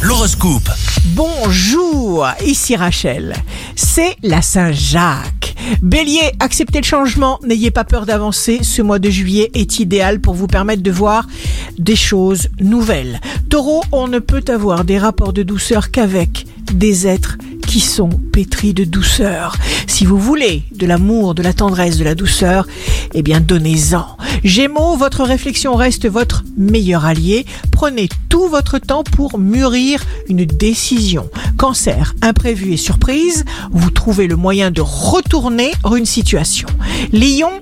L'horoscope. Bonjour, ici Rachel. C'est la Saint-Jacques. Bélier, acceptez le changement, n'ayez pas peur d'avancer. Ce mois de juillet est idéal pour vous permettre de voir des choses nouvelles. Taureau, on ne peut avoir des rapports de douceur qu'avec des êtres qui sont pétris de douceur. Si vous voulez de l'amour, de la tendresse, de la douceur, eh bien donnez-en. Gémeaux, votre réflexion reste votre meilleur allié. Prenez tout votre temps pour mûrir une décision. Cancer, imprévu et surprise, vous trouvez le moyen de retourner une situation. Lion,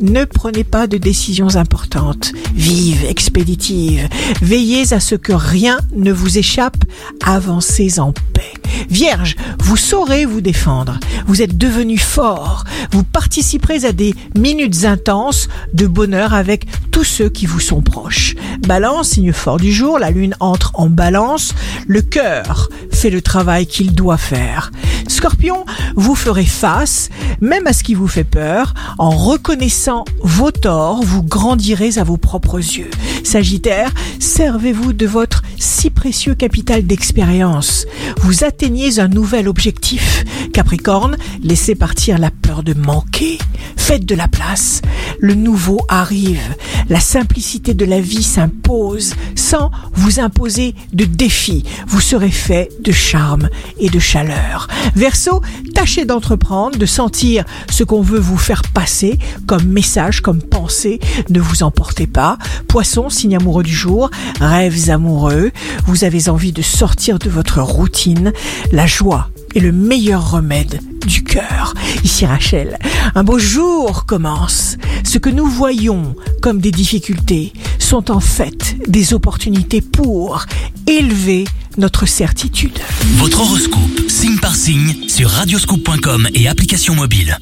ne prenez pas de décisions importantes, vives, expéditives. Veillez à ce que rien ne vous échappe. Avancez en paix. Vierge, vous saurez vous défendre. Vous êtes devenu fort. Vous participerez à des minutes intenses de bonheur avec tous ceux qui vous sont proches. Balance, signe fort du jour, la lune entre en balance. Le cœur fait le travail qu'il doit faire. Scorpion, vous ferez face, même à ce qui vous fait peur, en reconnaissant vos torts, vous grandirez à vos propres yeux. Sagittaire, servez-vous de votre si précieux capital d'expérience. Vous atteignez un nouvel objectif. Capricorne, laissez partir la peur de manquer. Faites de la place. Le nouveau arrive. La simplicité de la vie s'impose sans vous imposer de défis. Vous serez fait de charme et de chaleur. Verseau, tâchez d'entreprendre, de sentir ce qu'on veut vous faire passer comme message, comme pensée. Ne vous emportez pas. Poisson, signe amoureux du jour, rêves amoureux. Vous avez envie de sortir de votre routine. La joie est le meilleur remède du cœur. Ici Rachel, un beau jour commence. Ce que nous voyons comme des difficultés sont en fait des opportunités pour élever notre certitude. Votre horoscope, signe par signe, sur radioscoop.com et application mobile.